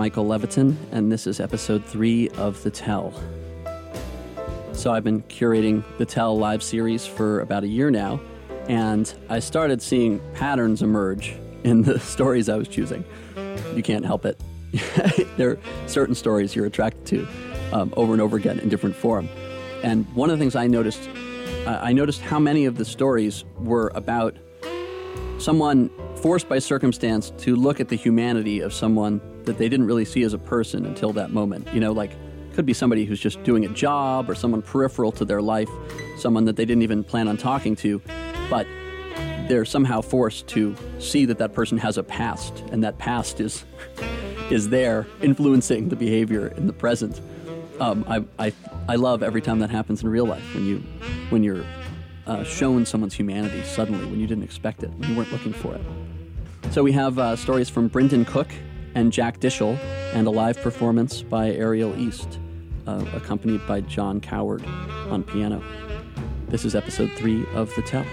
Michael Leviton, and this is episode three of The Tell. So, I've been curating the Tell live series for about a year now, and I started seeing patterns emerge in the stories I was choosing. You can't help it. there are certain stories you're attracted to um, over and over again in different form. And one of the things I noticed, uh, I noticed how many of the stories were about someone forced by circumstance to look at the humanity of someone that they didn't really see as a person until that moment. You know, like could be somebody who's just doing a job or someone peripheral to their life, someone that they didn't even plan on talking to, but they're somehow forced to see that that person has a past and that past is is there influencing the behavior in the present. Um, I, I, I love every time that happens in real life when you when you're uh, shown someone's humanity suddenly when you didn't expect it when you weren't looking for it. So we have uh, stories from Brinton Cook and Jack Dishel and a live performance by Ariel East, uh, accompanied by John Coward on piano. This is episode three of The Tell.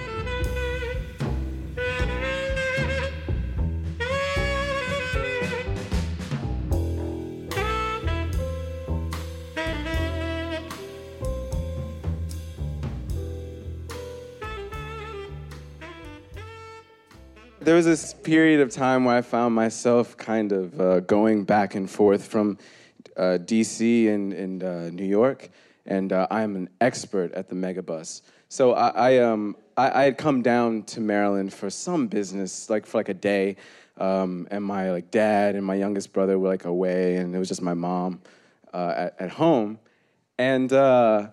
There was this period of time where I found myself kind of uh, going back and forth from uh, DC and, and uh, New York, and uh, I'm an expert at the megabus. So I, I, um, I, I, had come down to Maryland for some business, like for like a day, um, and my like dad and my youngest brother were like away, and it was just my mom uh, at, at home, and uh,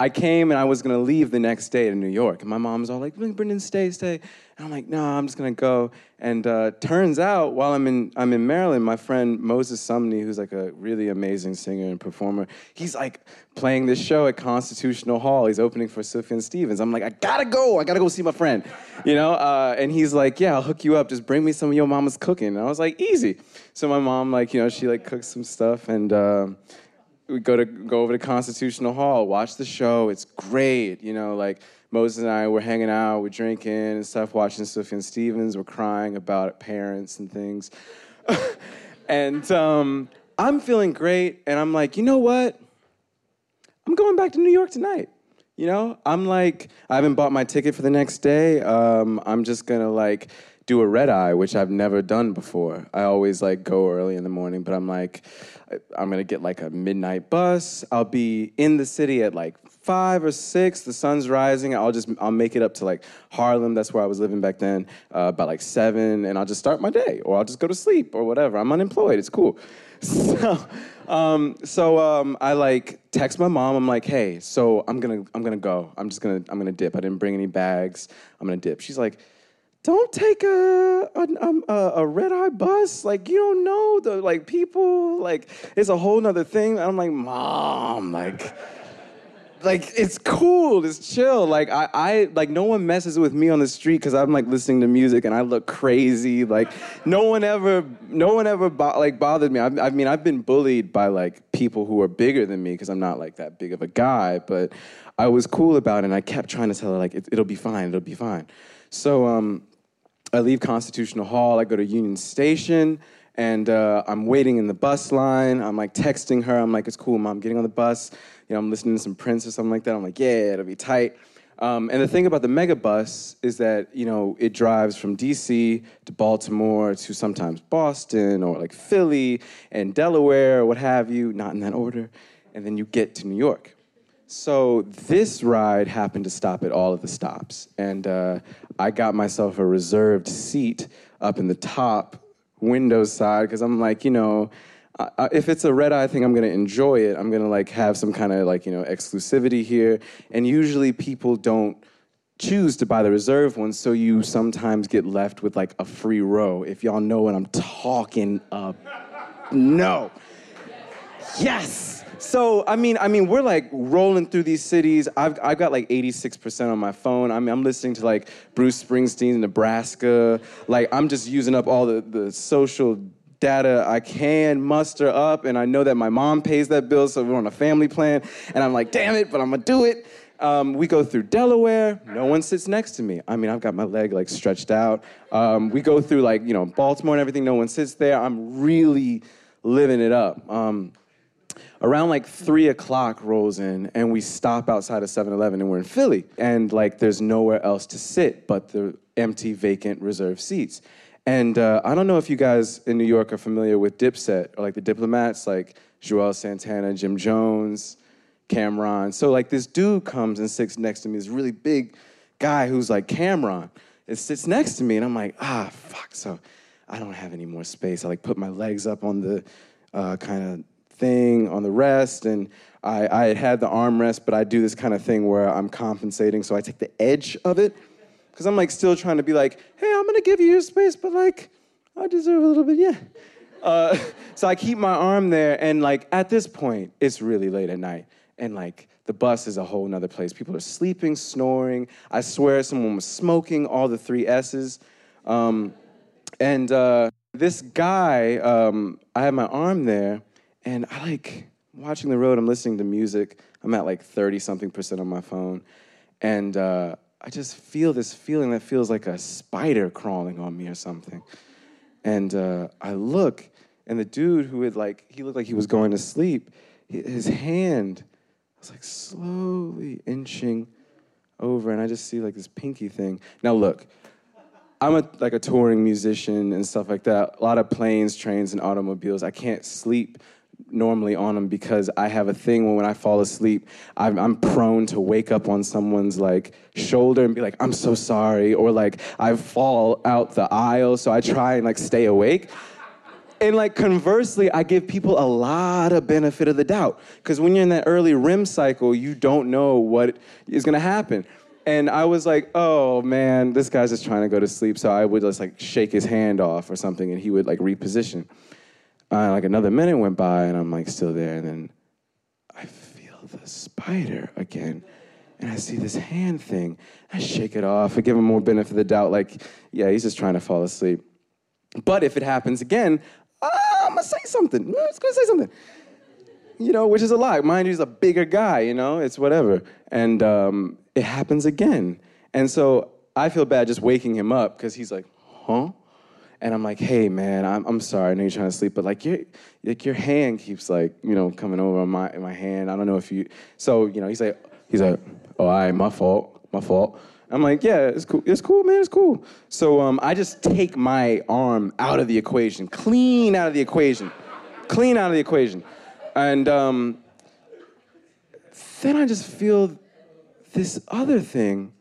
I came and I was gonna leave the next day to New York, and my mom's all like, "Brendan, stay, stay." And I'm like, "No, I'm just gonna go." And uh, turns out, while I'm in I'm in Maryland, my friend Moses Sumney, who's like a really amazing singer and performer, he's like playing this show at Constitutional Hall. He's opening for Sufjan Stevens. I'm like, I gotta go. I gotta go see my friend, you know. Uh, and he's like, "Yeah, I'll hook you up. Just bring me some of your mama's cooking." And I was like, "Easy." So my mom, like, you know, she like cooks some stuff and. Uh, we go to go over to Constitutional Hall, watch the show. It's great, you know. Like Moses and I were hanging out, we're drinking and stuff, watching Sufjan Stevens. We're crying about parents and things, and um, I'm feeling great. And I'm like, you know what? I'm going back to New York tonight. You know, I'm like, I haven't bought my ticket for the next day. Um, I'm just gonna like do a red eye, which I've never done before. I always like go early in the morning, but I'm like, I'm gonna get like a midnight bus. I'll be in the city at like five or six. The sun's rising. I'll just I'll make it up to like Harlem. That's where I was living back then. Uh, by like seven, and I'll just start my day, or I'll just go to sleep, or whatever. I'm unemployed. It's cool. So, um, so um, I like text my mom. I'm like, hey, so I'm gonna I'm gonna go. I'm just gonna I'm gonna dip. I didn't bring any bags. I'm gonna dip. She's like don't take a a, um, a, a red eye bus. Like you don't know the like people. Like it's a whole nother thing. I'm like, mom, like. Like it's cool, it's chill. Like I, I like no one messes with me on the street because I'm like listening to music and I look crazy. Like no one ever, no one ever bo- like bothered me. I, I mean, I've been bullied by like people who are bigger than me because I'm not like that big of a guy. But I was cool about it, and I kept trying to tell her like it, it'll be fine, it'll be fine. So um, I leave Constitutional Hall, I go to Union Station, and uh, I'm waiting in the bus line. I'm like texting her. I'm like, it's cool, mom, getting on the bus. You know, I'm listening to some Prince or something like that. I'm like, yeah, it'll be tight. Um, and the thing about the megabus is that you know it drives from DC to Baltimore to sometimes Boston or like Philly and Delaware or what have you, not in that order, and then you get to New York. So this ride happened to stop at all of the stops, and uh, I got myself a reserved seat up in the top window side because I'm like, you know, uh, if it's a red eye thing, I'm gonna enjoy it. I'm gonna like have some kind of like you know exclusivity here, and usually people don't choose to buy the reserved ones, so you sometimes get left with like a free row. If y'all know what I'm talking about, no. Yes. So I mean, I mean, we're like rolling through these cities. I've I've got like 86% on my phone. I mean, I'm listening to like Bruce Springsteen, Nebraska. Like I'm just using up all the, the social data I can muster up, and I know that my mom pays that bill, so we're on a family plan. And I'm like, damn it, but I'm gonna do it. Um, we go through Delaware. No one sits next to me. I mean, I've got my leg like stretched out. Um, we go through like you know Baltimore and everything. No one sits there. I'm really living it up. Um, around like three o'clock rolls in and we stop outside of 7-eleven and we're in philly and like there's nowhere else to sit but the empty vacant reserved seats and uh, i don't know if you guys in new york are familiar with dipset or like the diplomats like Juelz Santana jim jones Cam'ron. So like this dude comes and sits next to me, this really big guy who's like Cam'ron. It sits next to me, and I'm like, ah, fuck. So I don't have any more space. I like put my legs up on the uh, kind of thing on the rest, and I, I had the armrest, but I do this kind of thing where I'm compensating. So I take the edge of it, because I'm like still trying to be like, hey, I'm gonna give you your space, but like, I deserve a little bit, yeah. Uh, so I keep my arm there, and like at this point, it's really late at night and like the bus is a whole nother place. People are sleeping, snoring. I swear someone was smoking all the three S's. Um, and uh, this guy, um, I had my arm there, and I like watching the road. I'm listening to music. I'm at like 30 something percent on my phone. And uh, I just feel this feeling that feels like a spider crawling on me or something. And uh, I look, and the dude who had like, he looked like he was going to sleep, his hand was like slowly inching over, and I just see like this pinky thing. Now look, I'm a like a touring musician and stuff like that. A lot of planes, trains, and automobiles. I can't sleep normally on them because I have a thing when when I fall asleep, I'm, I'm prone to wake up on someone's like shoulder and be like, I'm so sorry, or like I fall out the aisle, so I try and like stay awake and like conversely, I give people a lot of benefit of the doubt because when you're in that early REM cycle, you don't know what is to happen. And I was like, oh man, this guy's just trying to go to sleep. So I would just like shake his hand off or something, and he would like reposition. Uh, like another minute went by, and I'm like still there, and then I feel the spider again. And I see this hand thing. I shake it off. I give him more benefit of the doubt, like, yeah, he's just trying to fall asleep. But if it happens again, I'm gonna say something. I'm gonna say something. You know, which is a lie. Mind you, he's a bigger guy, you know, it's whatever. And um, it happens again. And so I feel bad just waking him up because he's like, huh? And I'm like, hey man, I'm, I'm sorry, I know you're trying to sleep, but like your like your hand keeps like, you know, coming over my my hand. I don't know if you so, you know, he's like he's like, oh all right, my fault, my fault. I'm like, yeah, it's cool. It's cool, man. It's cool. So um, I just take my arm out of the equation, clean out of the equation, clean out of the equation, and um, then I just feel this other thing.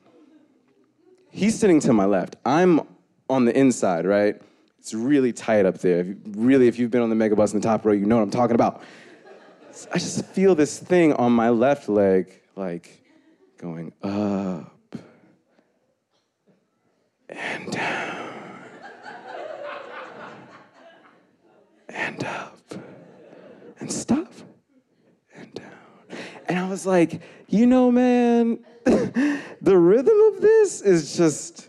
He's sitting to my left. I'm on the inside, right? It's really tight up there. If really, if you've been on the megabus in the top row, you know what I'm talking about. I just feel this thing on my left leg, like going up and down and up and stop and down. And I was like, you know, man, the rhythm of this is just,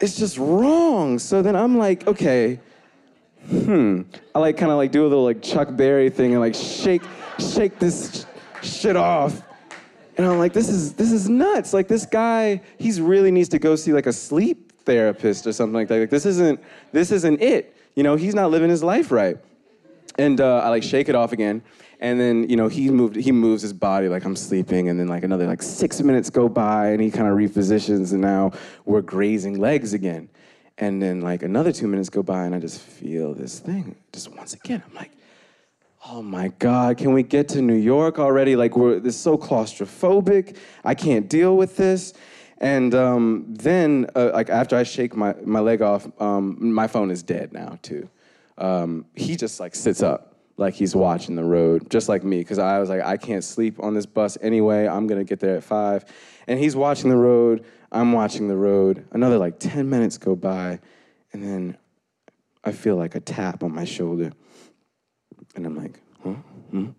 it's just wrong. So then I'm like, okay, hmm. I like kind of like do a little like Chuck Berry thing and like shake, shake this shit off. And I'm like, this is this is nuts. Like this guy, he's really needs to go see like a sleep therapist or something like that. Like this isn't this isn't it. You know, he's not living his life right. And uh, I like shake it off again. And then, you know, he moved he moves his body like I'm sleeping, and then like another like six minutes go by and he kind of repositions and now we're grazing legs again. And then like another two minutes go by and I just feel this thing. Just once again, I'm like, oh my God, can we get to New York already? Like, we're this is so claustrophobic. I can't deal with this. And um, then, uh, like after I shake my, my leg off, um, my phone is dead now too. Um, he just like sits up, like he's watching the road, just like me, because I was like, I can't sleep on this bus anyway. I'm gonna get there at five, and he's watching the road. I'm watching the road. Another like ten minutes go by, and then I feel like a tap on my shoulder. And I'm like, huh? Hmm?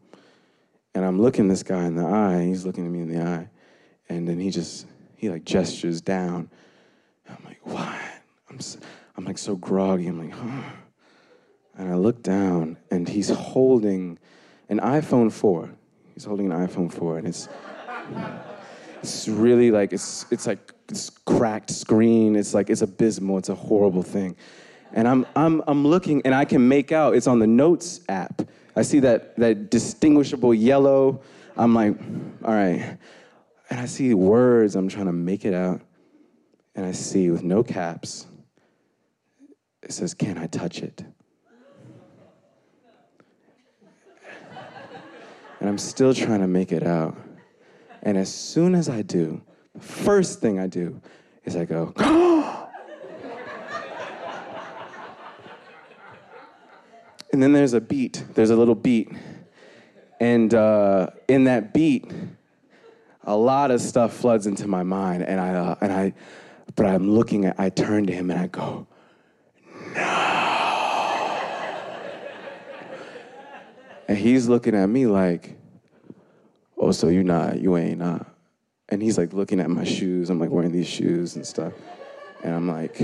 And I'm looking this guy in the eye, he's looking at me in the eye. And then he just, he like gestures down. I'm like, what? I'm, so, I'm like so groggy. I'm like, huh? And I look down and he's holding an iPhone 4. He's holding an iPhone 4 and it's, it's really like, it's, it's like this cracked screen. It's like, it's abysmal. It's a horrible thing. And I'm, I'm, I'm looking and I can make out, it's on the notes app. I see that, that distinguishable yellow. I'm like, all right. And I see words, I'm trying to make it out. And I see with no caps, it says, Can I touch it? And I'm still trying to make it out. And as soon as I do, the first thing I do is I go, and then there's a beat. There's a little beat. And uh, in that beat, a lot of stuff floods into my mind. And I, uh, and I, but I'm looking at, I turn to him and I go, no. And he's looking at me like, oh, so you not, you ain't not. And he's like looking at my shoes. I'm like wearing these shoes and stuff. And I'm like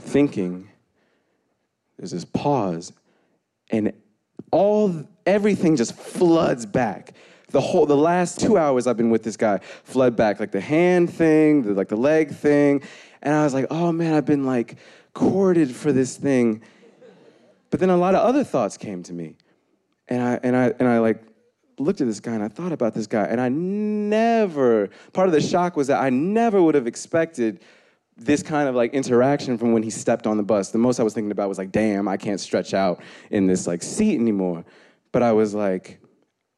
thinking, there's this pause, and all everything just floods back. The whole the last two hours I've been with this guy flood back, like the hand thing, the, like the leg thing, and I was like, oh man, I've been like courted for this thing. But then a lot of other thoughts came to me, and I and I and I like looked at this guy and I thought about this guy, and I never, part of the shock was that I never would have expected this kind of like interaction from when he stepped on the bus. The most I was thinking about was like, damn, I can't stretch out in this like seat anymore. But I was like,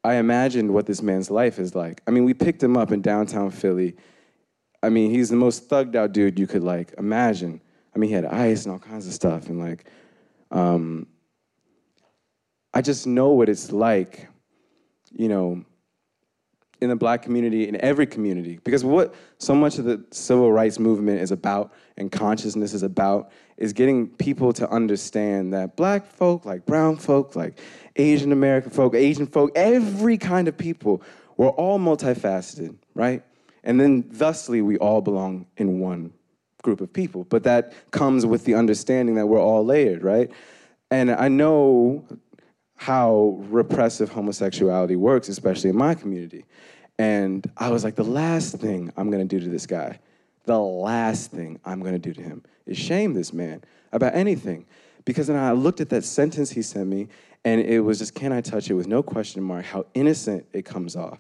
I imagined what this man's life is like. I mean, we picked him up in downtown Philly. I mean, he's the most thugged out dude you could like imagine. I mean, he had ice and all kinds of stuff, and like, um, I just know what it's like you know, in the black community, in every community. Because what so much of the civil rights movement is about and consciousness is about is getting people to understand that black folk, like brown folk, like Asian American folk, Asian folk, every kind of people, we're all multifaceted, right? And then thusly we all belong in one group of people. But that comes with the understanding that we're all layered, right? And I know how repressive homosexuality works, especially in my community. And I was like, the last thing I'm gonna do to this guy, the last thing I'm gonna do to him is shame this man about anything. Because then I looked at that sentence he sent me, and it was just, can I touch it with no question mark, how innocent it comes off.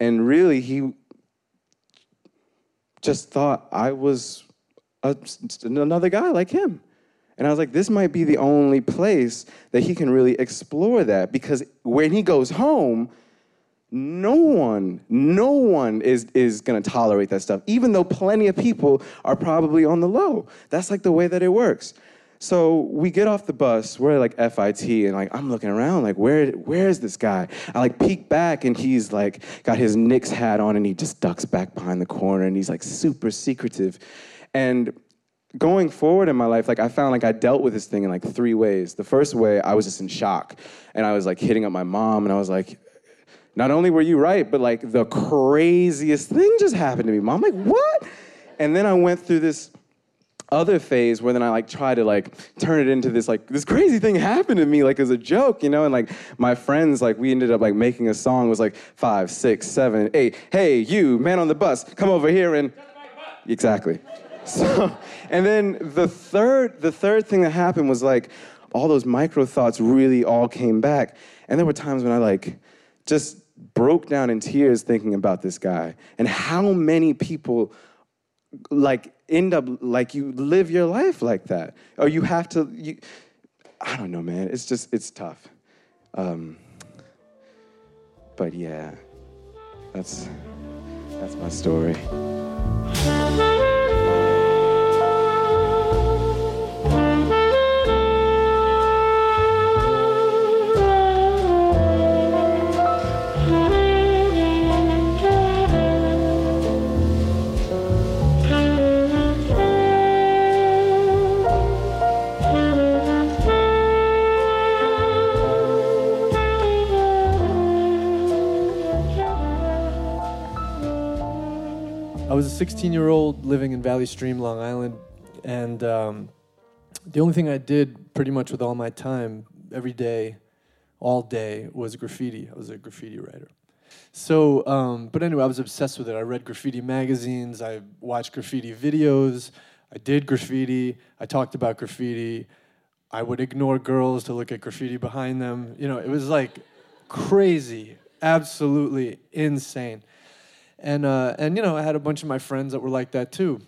And really, he just thought I was a, another guy like him. And I was like, this might be the only place that he can really explore that because when he goes home, no one, no one is, is gonna tolerate that stuff, even though plenty of people are probably on the low. That's like the way that it works. So we get off the bus, we're like FIT, and like I'm looking around, like where where is this guy? I like peek back, and he's like got his Knicks hat on, and he just ducks back behind the corner, and he's like super secretive. And going forward in my life, like I found like I dealt with this thing in like three ways. The first way, I was just in shock, and I was like hitting up my mom, and I was like, not only were you right, but like the craziest thing just happened to me, mom. Like, what? And then I went through this other phase where then I like try to like turn it into this like this crazy thing happened to me like as a joke, you know, and like my friends like we ended up like making a song was like five, six, seven, eight. Hey, you man on the bus, come over here and exactly. So, and then the third, the third thing that happened was like all those micro thoughts really all came back. And there were times when I like just broke down in tears thinking about this guy and how many people like end up like you live your life like that. Or you have to you i don't know man. It's just it's tough. Um, but yeah that's that's my story I was a 16 year old living in Valley Stream, Long Island, and um, the only thing I did pretty much with all my time, every day, all day, was graffiti. I was a graffiti writer. So, um, but anyway, I was obsessed with it. I read graffiti magazines, I watched graffiti videos, I did graffiti. I talked about graffiti. I would ignore girls to look at graffiti behind them. You know, it was like crazy, absolutely insane. And uh, and you know, I had a bunch of my friends that were like that too.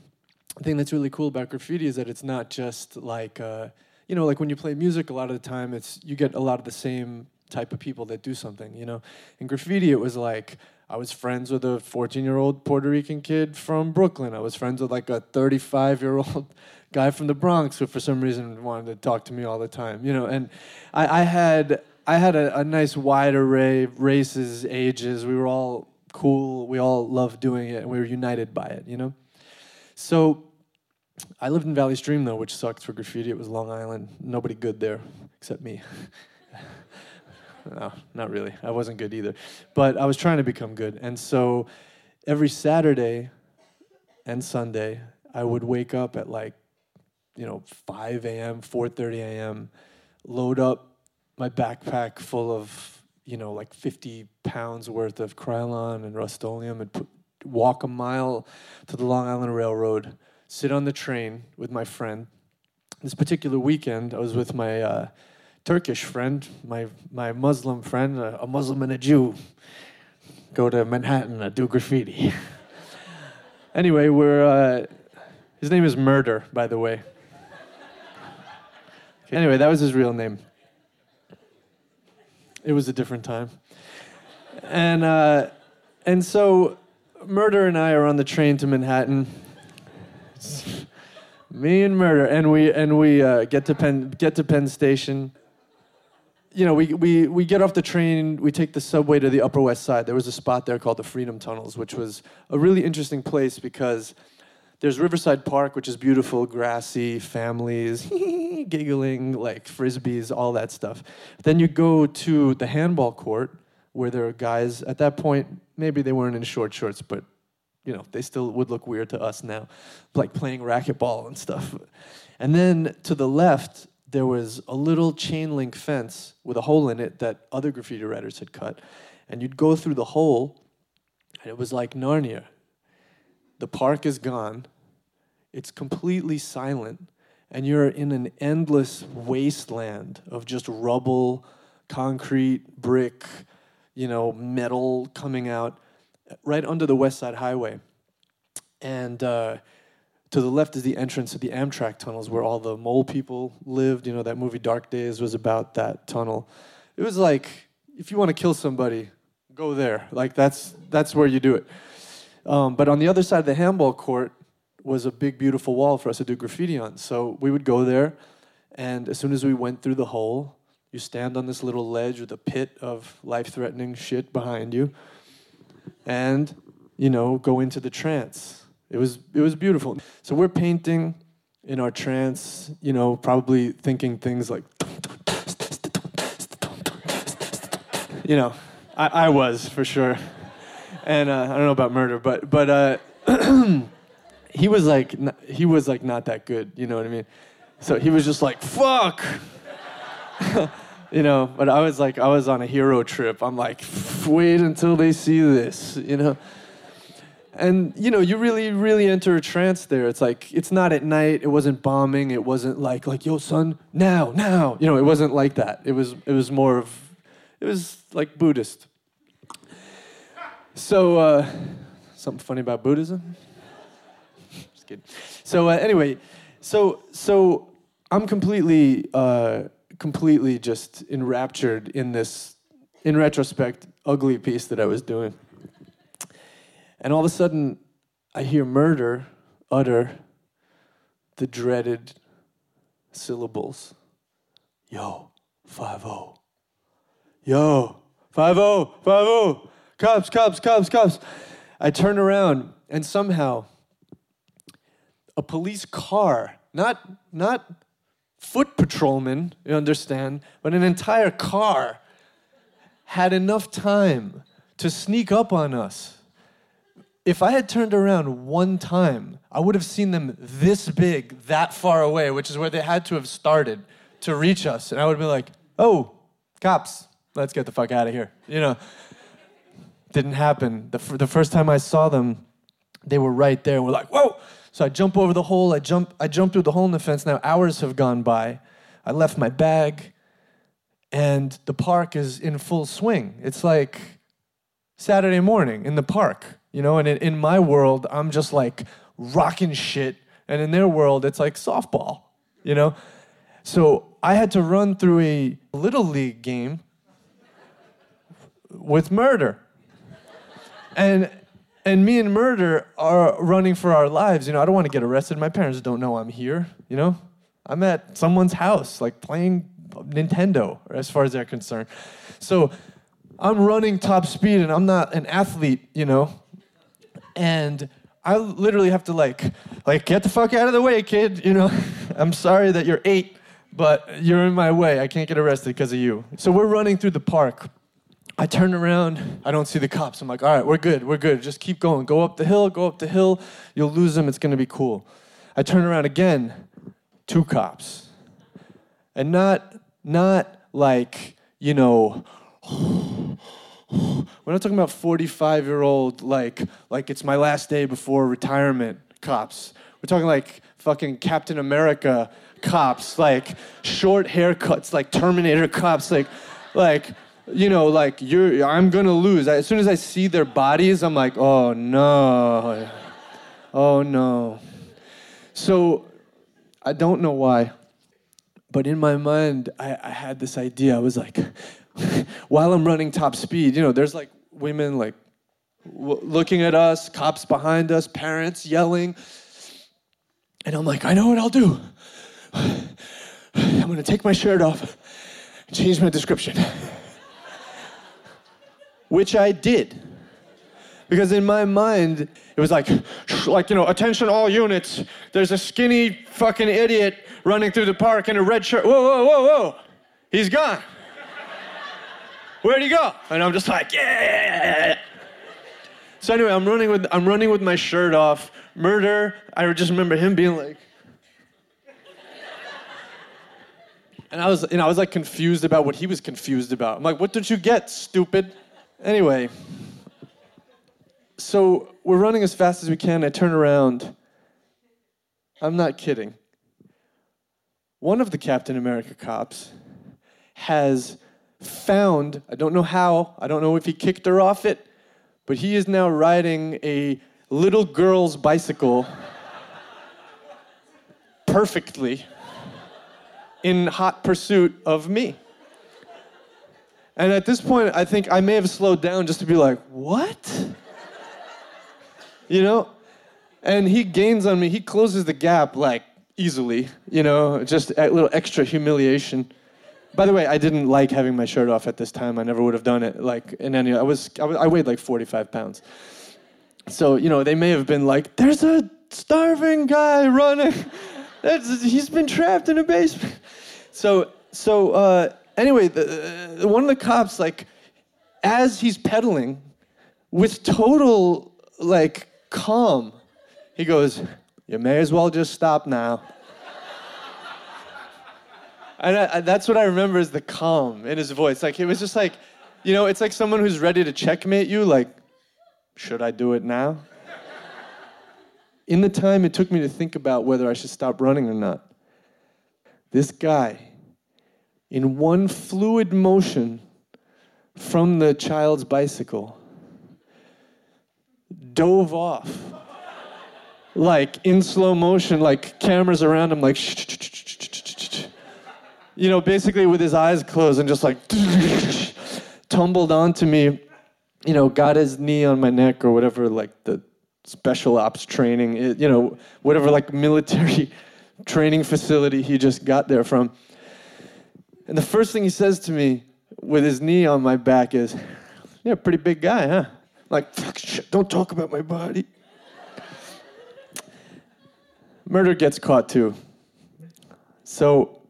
The thing that's really cool about graffiti is that it's not just like uh, you know, like when you play music, a lot of the time it's you get a lot of the same type of people that do something. You know, in graffiti, it was like I was friends with a 14 year old Puerto Rican kid from Brooklyn. I was friends with like a 35 year old guy from the Bronx who, for some reason, wanted to talk to me all the time. You know, and I, I had I had a, a nice wide array, of races, ages. We were all cool. We all loved doing it, and we were united by it. You know, so. I lived in Valley Stream though, which sucked for graffiti. It was Long Island. Nobody good there except me. no, not really. I wasn't good either. But I was trying to become good. And so every Saturday and Sunday, I would wake up at like, you know, 5 a.m., 4.30 a.m., load up my backpack full of, you know, like 50 pounds worth of Krylon and Rust-Oleum and put, walk a mile to the Long Island Railroad, sit on the train with my friend. This particular weekend, I was with my... Uh, Turkish friend, my, my Muslim friend, a, a Muslim and a Jew, go to Manhattan and do graffiti. anyway, we're, uh, his name is Murder, by the way. Anyway, that was his real name. It was a different time. And, uh, and so Murder and I are on the train to Manhattan. me and Murder, and we and we uh, get to Penn get to Penn Station you know, we, we, we get off the train, we take the subway to the Upper West Side. There was a spot there called the Freedom Tunnels, which was a really interesting place because there's Riverside Park, which is beautiful, grassy, families, giggling, like frisbees, all that stuff. Then you go to the handball court, where there are guys, at that point, maybe they weren't in short shorts, but you know, they still would look weird to us now, like playing racquetball and stuff. And then to the left, there was a little chain link fence with a hole in it that other graffiti writers had cut. And you'd go through the hole, and it was like Narnia. The park is gone, it's completely silent, and you're in an endless wasteland of just rubble, concrete, brick, you know, metal coming out right under the West Side Highway. And uh, to the left is the entrance to the Amtrak tunnels where all the mole people lived. You know, that movie Dark Days was about that tunnel. It was like, if you want to kill somebody, go there. Like, that's, that's where you do it. Um, but on the other side of the handball court was a big, beautiful wall for us to do graffiti on. So we would go there, and as soon as we went through the hole, you stand on this little ledge with a pit of life threatening shit behind you, and, you know, go into the trance it was it was beautiful. So we're painting in our trance, you know, probably thinking things like, you know, I, I was for sure, and uh, I don't know about murder, but but uh, he was like he was like not that good, you know what I mean? So he was just like fuck. you know, but I was like, I was on a hero trip. I'm like, wait until they see this, you know? And you know you really really enter a trance there. It's like it's not at night. It wasn't bombing. It wasn't like like yo son now now. You know it wasn't like that. It was it was more of it was like buddhist so uh, something funny about buddhism just kidding so uh, anyway so so i'm completely uh, completely just enraptured in this in retrospect ugly piece that i was doing and all of a sudden, I hear murder utter the dreaded syllables. Yo, 5 0. Yo, 5 0, 5 0. Cops, cops, cops, cops. I turn around and somehow a police car, not, not foot patrolmen, you understand, but an entire car had enough time to sneak up on us if I had turned around one time, I would have seen them this big, that far away, which is where they had to have started to reach us. And I would be like, oh, cops, let's get the fuck out of here. You know, didn't happen. The, f- the first time I saw them, they were right there. We're like, whoa, So I jump over the hole. I jump. I jump through the hole in the fence. Now hours have gone by. I left my bag, and the park is in full swing. It's like Saturday morning in the park, you know. And in, in my world, I'm just like rocking shit, and in their world, it's like softball, you know. So I had to run through a little league game with murder. And and me and murder are running for our lives. You know, I don't want to get arrested. My parents don't know I'm here, you know? I'm at someone's house, like playing Nintendo, as far as they're concerned. So I'm running top speed and I'm not an athlete, you know? And I literally have to like like get the fuck out of the way, kid, you know? I'm sorry that you're eight, but you're in my way. I can't get arrested because of you. So we're running through the park I turn around, I don't see the cops. I'm like, all right, we're good, we're good. Just keep going. Go up the hill, go up the hill. You'll lose them, it's gonna be cool. I turn around again, two cops. And not, not like, you know, we're not talking about 45 year old, like, like it's my last day before retirement cops. We're talking like fucking Captain America cops, like short haircuts, like Terminator cops, like, like, you know, like you're, I'm gonna lose. As soon as I see their bodies, I'm like, oh no, oh no. So I don't know why, but in my mind, I, I had this idea. I was like, while I'm running top speed, you know, there's like women like w- looking at us, cops behind us, parents yelling, and I'm like, I know what I'll do. I'm gonna take my shirt off, change my description which I did. Because in my mind, it was like, like, you know, attention all units. There's a skinny fucking idiot running through the park in a red shirt. Whoa, whoa, whoa, whoa. He's gone. Where'd he go? And I'm just like, yeah. So anyway, I'm running with I'm running with my shirt off. Murder. I just remember him being like, and I was, you know, I was like confused about what he was confused about. I'm like, what did you get, stupid? Anyway, so we're running as fast as we can. I turn around. I'm not kidding. One of the Captain America cops has found, I don't know how, I don't know if he kicked her off it, but he is now riding a little girl's bicycle perfectly in hot pursuit of me. And at this point, I think I may have slowed down just to be like, what? you know? And he gains on me. He closes the gap like easily, you know, just a little extra humiliation. By the way, I didn't like having my shirt off at this time. I never would have done it. Like in any, I was, I, was, I weighed like 45 pounds. So you know, they may have been like, "There's a starving guy running. he's been trapped in a basement." So, so uh, anyway, the, uh, one of the cops, like, as he's pedaling, with total like calm, he goes, "You may as well just stop now." and I, I, that's what I remember is the calm in his voice. Like it was just like, you know, it's like someone who's ready to checkmate you. Like, should I do it now? in the time it took me to think about whether I should stop running or not, this guy in one fluid motion from the child's bicycle, dove off. like in slow motion, like cameras around him, like, you know, basically with his eyes closed and just like tumbled onto me, you know, got his knee on my neck or whatever, like the special ops training, you know, whatever, like military training facility he just got there from. And the first thing he says to me with his knee on my back is, You're a pretty big guy, huh? I'm like, fuck shit, don't talk about my body. Murder gets caught too. So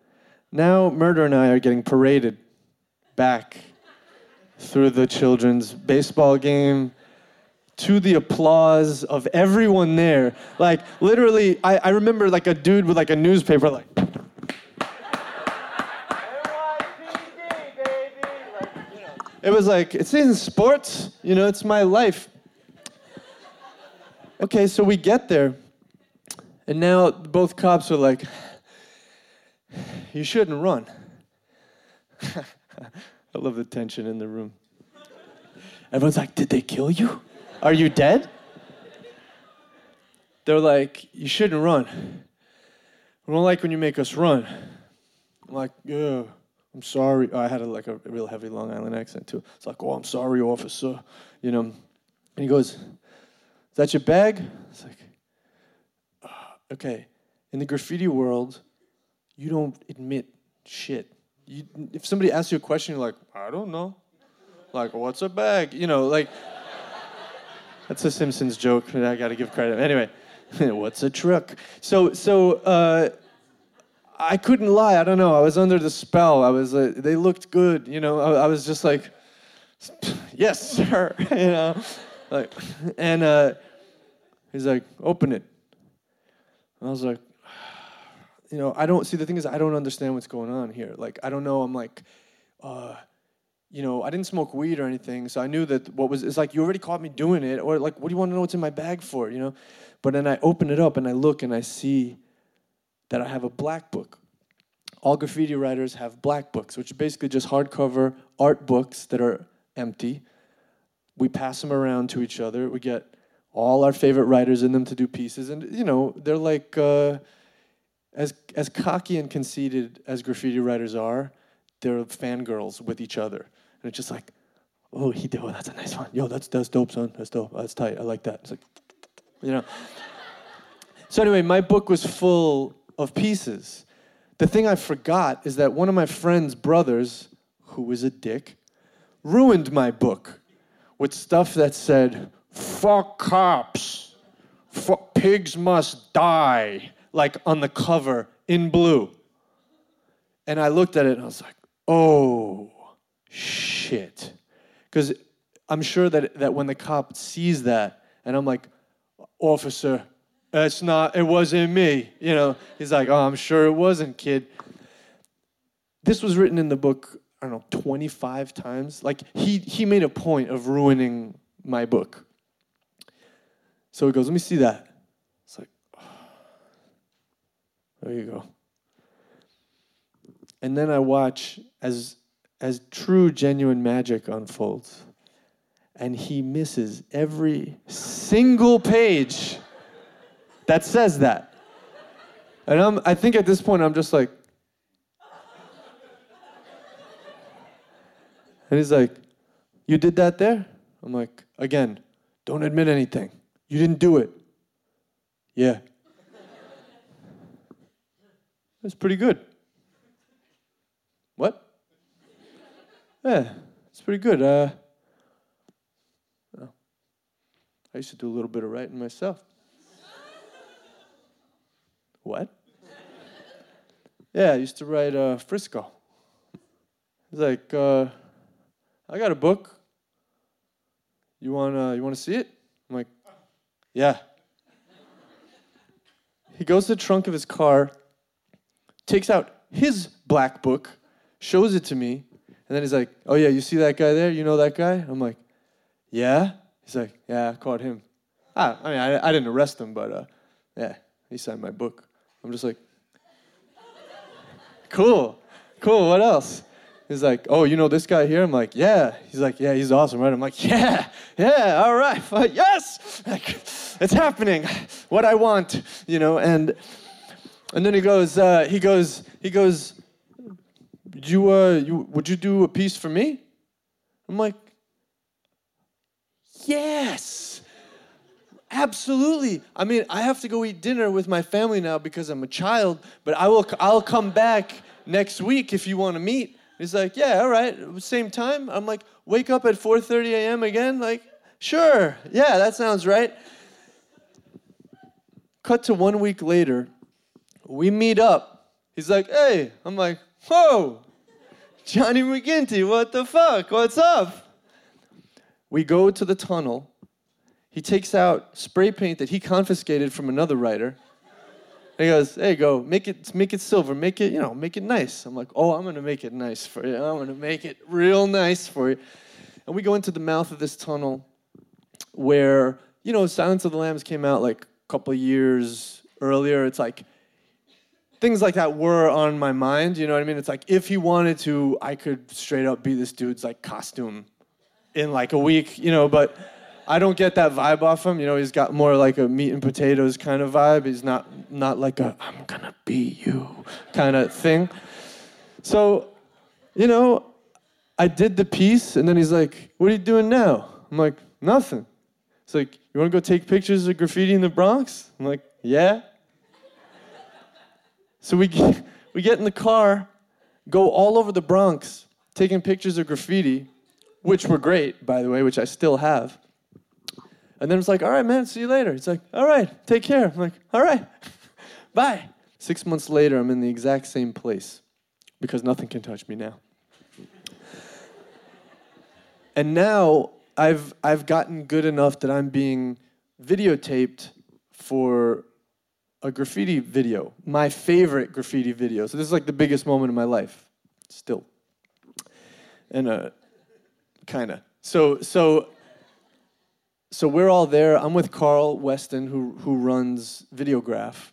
now Murder and I are getting paraded back through the children's baseball game to the applause of everyone there. Like literally, I, I remember like a dude with like a newspaper like It was like, it's in sports, you know, it's my life. Okay, so we get there, And now both cops are like, you shouldn't run. I love the tension in the room. Everyone's like, did they kill you? Are you dead? They're like, you shouldn't run. We don't like when you make us run. I'm like, yeah, I'm sorry. I had a, like a real heavy Long Island accent too. It's like, oh, I'm sorry, officer. You know. And he goes, is that your bag? It's like, "Ah, okay. In the graffiti world, you don't admit shit. You, if somebody asks you a question, you're like, I don't know. Like, what's a bag? You know, like, that's a Simpsons joke I got to give credit. Anyway, what's a truck? So, so uh, I couldn't lie. I don't know. I was under the spell. I was. Uh, they looked good. You know. I, I was just like, yes, sir. you know, like, and uh, he's like, open it. And I was like, you know, I don't see. The thing is, I don't understand what's going on here. Like, I don't know. I'm like, uh, you know, I didn't smoke weed or anything, so I knew that what was. It's like you already caught me doing it, or like, what do you want to know what's in my bag for? You know, but then I open it up and I look and I see that I have a black book. All graffiti writers have black books, which are basically just hardcover art books that are empty. We pass them around to each other. We get all our favorite writers in them to do pieces, and you know they're like uh, as as cocky and conceited as graffiti writers are. They're fangirls with each other, and it's just like, oh, he did. Oh, that's a nice one. Yo, that's that's dope, son. That's dope. That's tight. I like that. It's like, you know. So anyway, my book was full of pieces. The thing I forgot is that one of my friend's brothers, who was a dick, ruined my book with stuff that said, fuck cops, fuck pigs must die, like on the cover in blue. And I looked at it and I was like, oh, shit. Because I'm sure that, that when the cop sees that, and I'm like, officer, it's not, it wasn't me. You know, he's like, oh, I'm sure it wasn't, kid. This was written in the book, I don't know, 25 times. Like, he, he made a point of ruining my book. So he goes, let me see that. It's like, oh, there you go. And then I watch as, as true, genuine magic unfolds. And he misses every single page that says that. And I'm, I think at this point, I'm just like, and he's like, You did that there? I'm like, Again, don't admit anything. You didn't do it. Yeah. That's pretty good. What? Yeah, it's pretty good. Uh, I used to do a little bit of writing myself. What? yeah, I used to write uh, Frisco. He's like, uh, I got a book. You wanna you wanna see it? I'm like, yeah. He goes to the trunk of his car, takes out his black book, shows it to me, and then he's like, Oh yeah, you see that guy there? You know that guy? I'm like, Yeah. He's like, Yeah, I caught him. Ah, I mean, I, I didn't arrest him, but uh, yeah, he signed my book. I'm just like, cool, cool. What else? He's like, oh, you know this guy here? I'm like, yeah. He's like, yeah, he's awesome, right? I'm like, yeah, yeah, all right, yes, like, it's happening. What I want, you know. And and then he goes, uh, he goes, he goes, you, uh, you, would you do a piece for me? I'm like, yes. Absolutely. I mean, I have to go eat dinner with my family now because I'm a child, but I will I'll come back next week if you want to meet. He's like, "Yeah, all right. Same time." I'm like, "Wake up at 4:30 a.m. again?" Like, "Sure. Yeah, that sounds right." Cut to 1 week later. We meet up. He's like, "Hey." I'm like, "Whoa. Johnny McGinty, what the fuck? What's up?" We go to the tunnel he takes out spray paint that he confiscated from another writer. He goes, "Hey, go make it, make it silver, make it, you know, make it nice." I'm like, "Oh, I'm gonna make it nice for you. I'm gonna make it real nice for you." And we go into the mouth of this tunnel, where you know, Silence of the Lambs came out like a couple years earlier, it's like things like that were on my mind. You know what I mean? It's like if he wanted to, I could straight up be this dude's like costume in like a week, you know, but I don't get that vibe off him. You know, he's got more like a meat and potatoes kind of vibe. He's not not like a I'm gonna be you kind of thing. So, you know, I did the piece and then he's like, What are you doing now? I'm like, Nothing. It's like, You wanna go take pictures of graffiti in the Bronx? I'm like, Yeah. So we we get in the car, go all over the Bronx, taking pictures of graffiti, which were great, by the way, which I still have. And then it's like, all right, man, see you later. It's like, all right, take care. I'm like, all right, bye. Six months later, I'm in the exact same place because nothing can touch me now. And now I've, I've gotten good enough that I'm being videotaped for a graffiti video, my favorite graffiti video. So this is like the biggest moment in my life, still. And uh, kind of. So so so we're all there. I'm with Carl Weston, who who runs Videograf,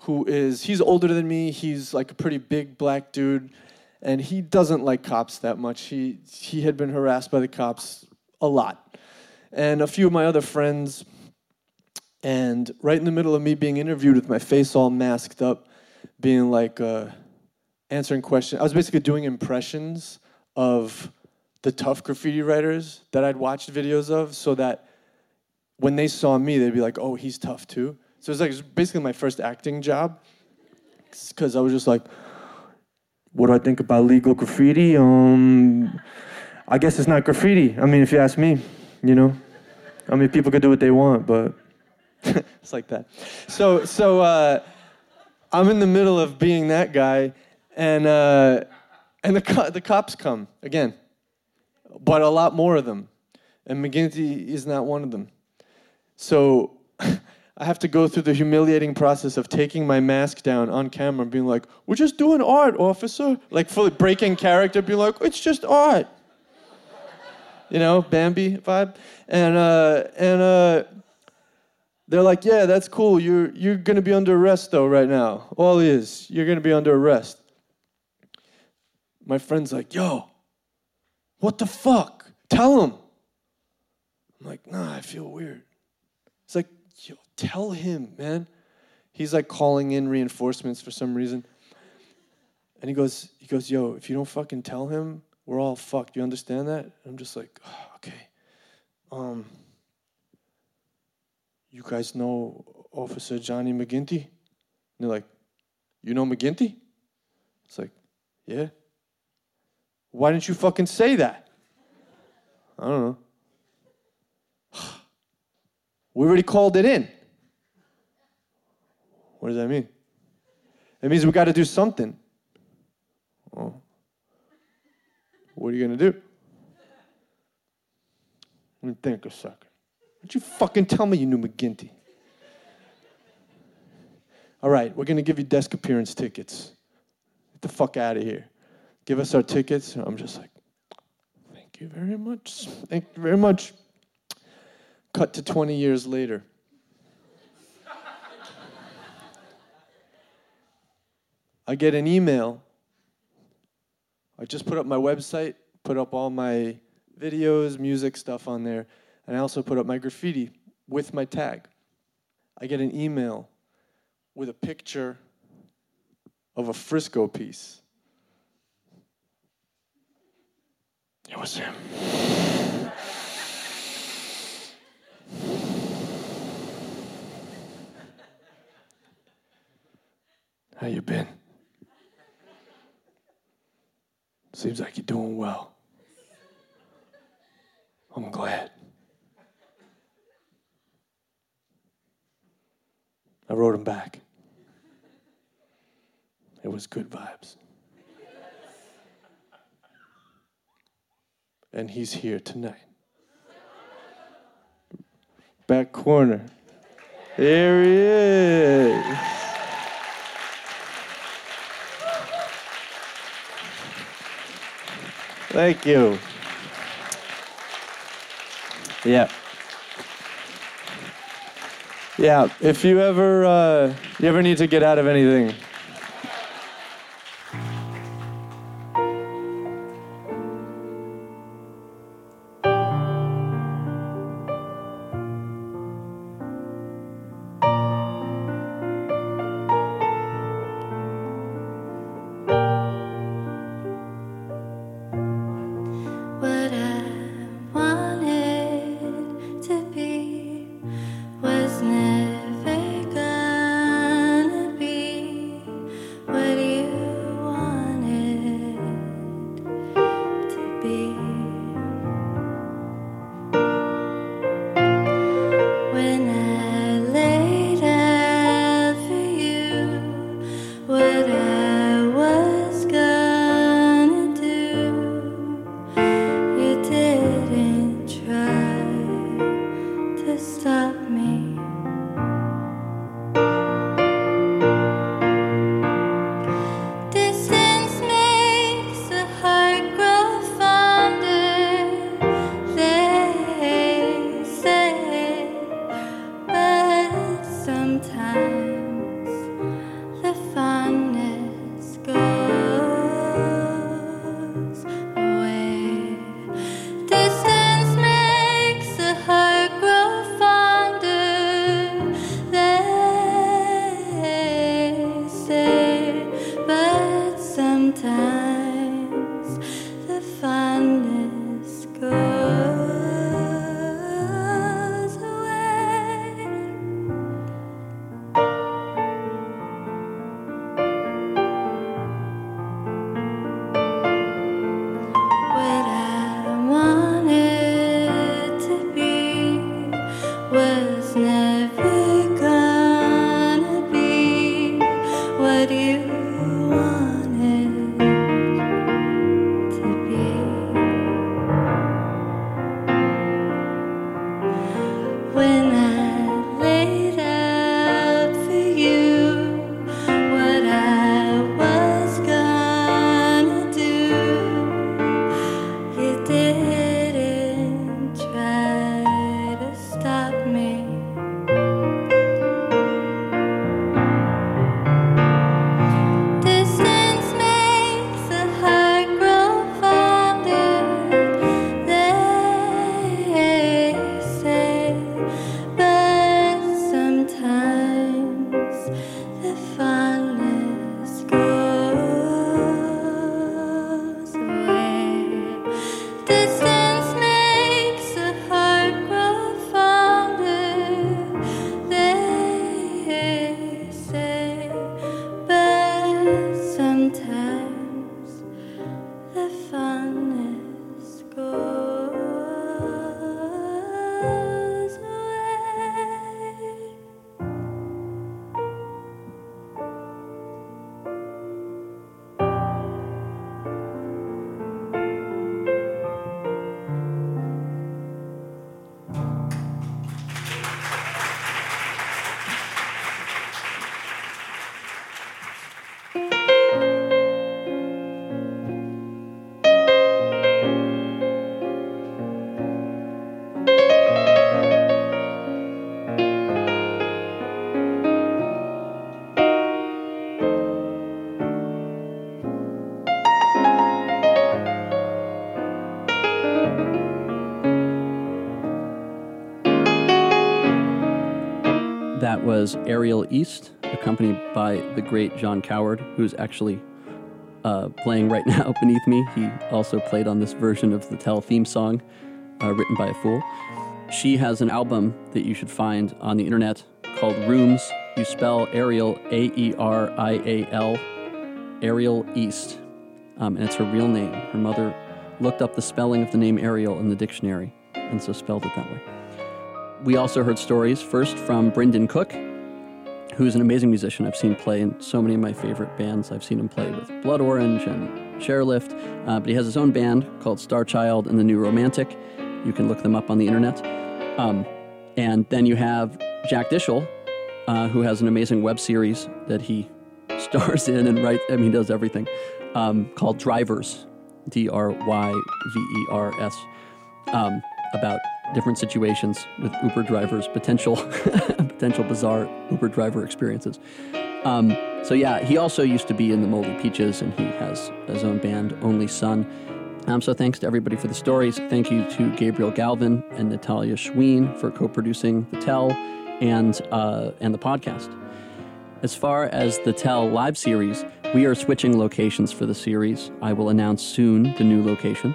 who is he's older than me. He's like a pretty big black dude, and he doesn't like cops that much. He he had been harassed by the cops a lot, and a few of my other friends. And right in the middle of me being interviewed with my face all masked up, being like uh, answering questions, I was basically doing impressions of the tough graffiti writers that I'd watched videos of so that when they saw me, they'd be like, oh, he's tough too. So it's like it was basically my first acting job because I was just like, what do I think about legal graffiti? Um, I guess it's not graffiti. I mean, if you ask me, you know, I mean, people could do what they want, but it's like that. So, so uh, I'm in the middle of being that guy, and uh, and the co- the cops come again but a lot more of them. And McGinty is not one of them. So I have to go through the humiliating process of taking my mask down on camera and being like, we're just doing art, officer. Like fully breaking character, being like, it's just art. You know, Bambi vibe. And uh, and uh, they're like, yeah, that's cool. You're you're gonna be under arrest though right now. All is, you're gonna be under arrest. My friend's like, yo, what the fuck? Tell him. I'm like, nah, I feel weird. Tell him, man. He's like calling in reinforcements for some reason. And he goes, he goes, yo, if you don't fucking tell him, we're all fucked. You understand that? I'm just like, oh, okay. Um, you guys know Officer Johnny McGinty? And they're like, you know McGinty? It's like, yeah. Why didn't you fucking say that? I don't know. We already called it in. What does that mean? It means we got to do something. Oh. What are you going to do? Let me think a second. Don't you fucking tell me you knew McGinty? All right, we're going to give you desk appearance tickets. Get the fuck out of here give us our tickets. I'm just like, thank you very much. Thank you very much. Cut to 20 years later. I get an email. I just put up my website, put up all my videos, music stuff on there, and I also put up my graffiti with my tag. I get an email with a picture of a Frisco piece. It was him. How you been? Seems like you're doing well. I'm glad. I wrote him back. It was good vibes. and he's here tonight. Back corner. There he is. Thank you. Yeah. Yeah, if you ever uh, you ever need to get out of anything, was Aerial East, accompanied by the great John Coward, who's actually uh, playing right now beneath me. He also played on this version of the Tell theme song, uh, written by a fool. She has an album that you should find on the internet called Rooms. You spell Aerial A E R I A L, Aerial East, um, and it's her real name. Her mother looked up the spelling of the name Ariel in the dictionary, and so spelled it that way. We also heard stories first from Bryndon Cook, who's an amazing musician. I've seen play in so many of my favorite bands. I've seen him play with Blood Orange and Chairlift, uh, but he has his own band called Starchild and the New Romantic. You can look them up on the internet. Um, and then you have Jack Dishel, uh, who has an amazing web series that he stars in and writes. I mean, he does everything. Um, called Dryvrs, D R Y V E R S. Um, about different situations with Uber drivers, potential potential bizarre Uber driver experiences. Um, so yeah, he also used to be in the Moldy Peaches, and he has his own band, Only Son. Um, so thanks to everybody for the stories. Thank you to Gabriel Galvin and Natalia Schween for co-producing the Tell and uh, and the podcast. As far as the Tell live series, we are switching locations for the series. I will announce soon the new location.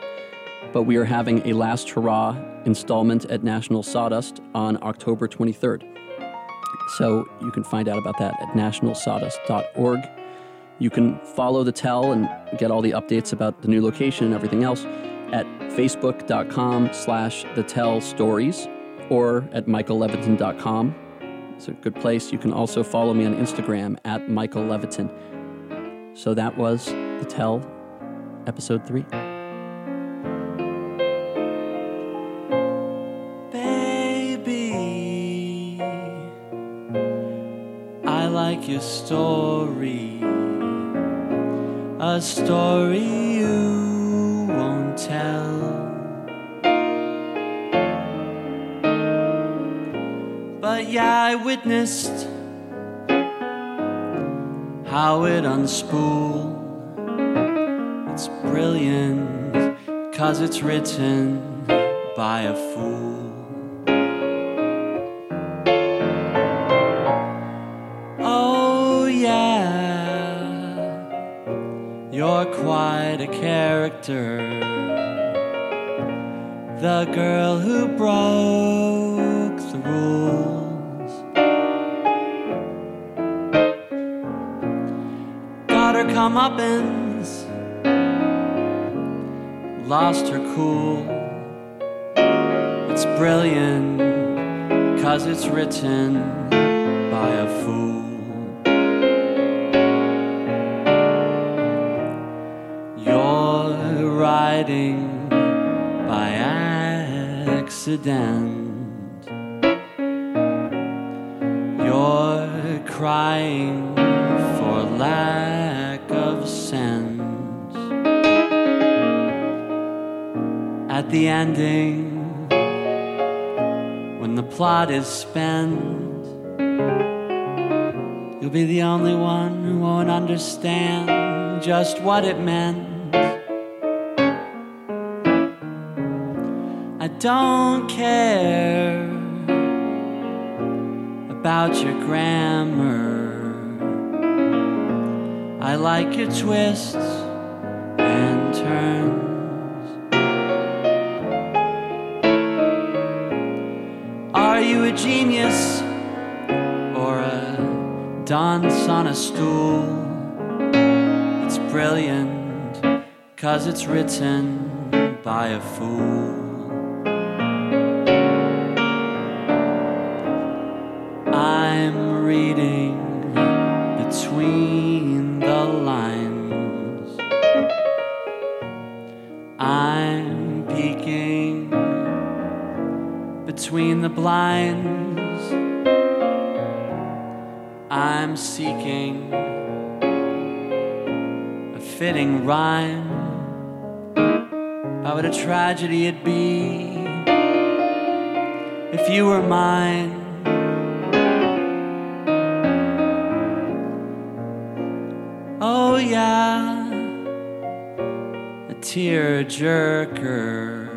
But we are having a last hurrah installment at National Sawdust on October 23rd. So you can find out about that at nationalsawdust.org. You can follow the tell and get all the updates about the new location and everything else at facebook.com slash the tell stories or at michaelleviton.com. It's a good place. You can also follow me on Instagram at Michael Leviton. So that was the tell episode three. Your story. A story you won't tell. But yeah, I witnessed how it unspooled. It's brilliant, cause it's written by a fool. The girl who broke the rules. Got her comeuppance, lost her cool. It's brilliant, cause it's written by a fool. You're writing by accident. You're crying for lack of sense. At the ending, when the plot is spent, you'll be the only one who won't understand just what it meant. Don't care about your grammar. I like your twists and turns. Are you a genius or a dunce on a stool? It's brilliant, cause it's written by a fool. I'm seeking a fitting rhyme about what a tragedy it'd be if you were mine. Oh, yeah, a tear jerker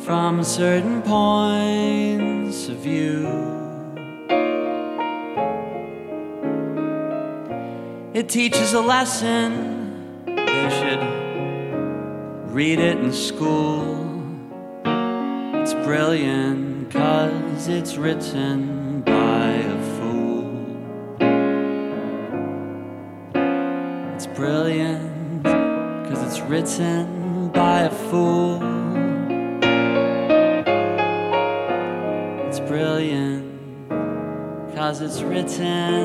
from certain points of view. It teaches a lesson, they should read it in school. It's brilliant, cause it's written by a fool. It's brilliant, cause it's written by a fool. It's brilliant, cause it's written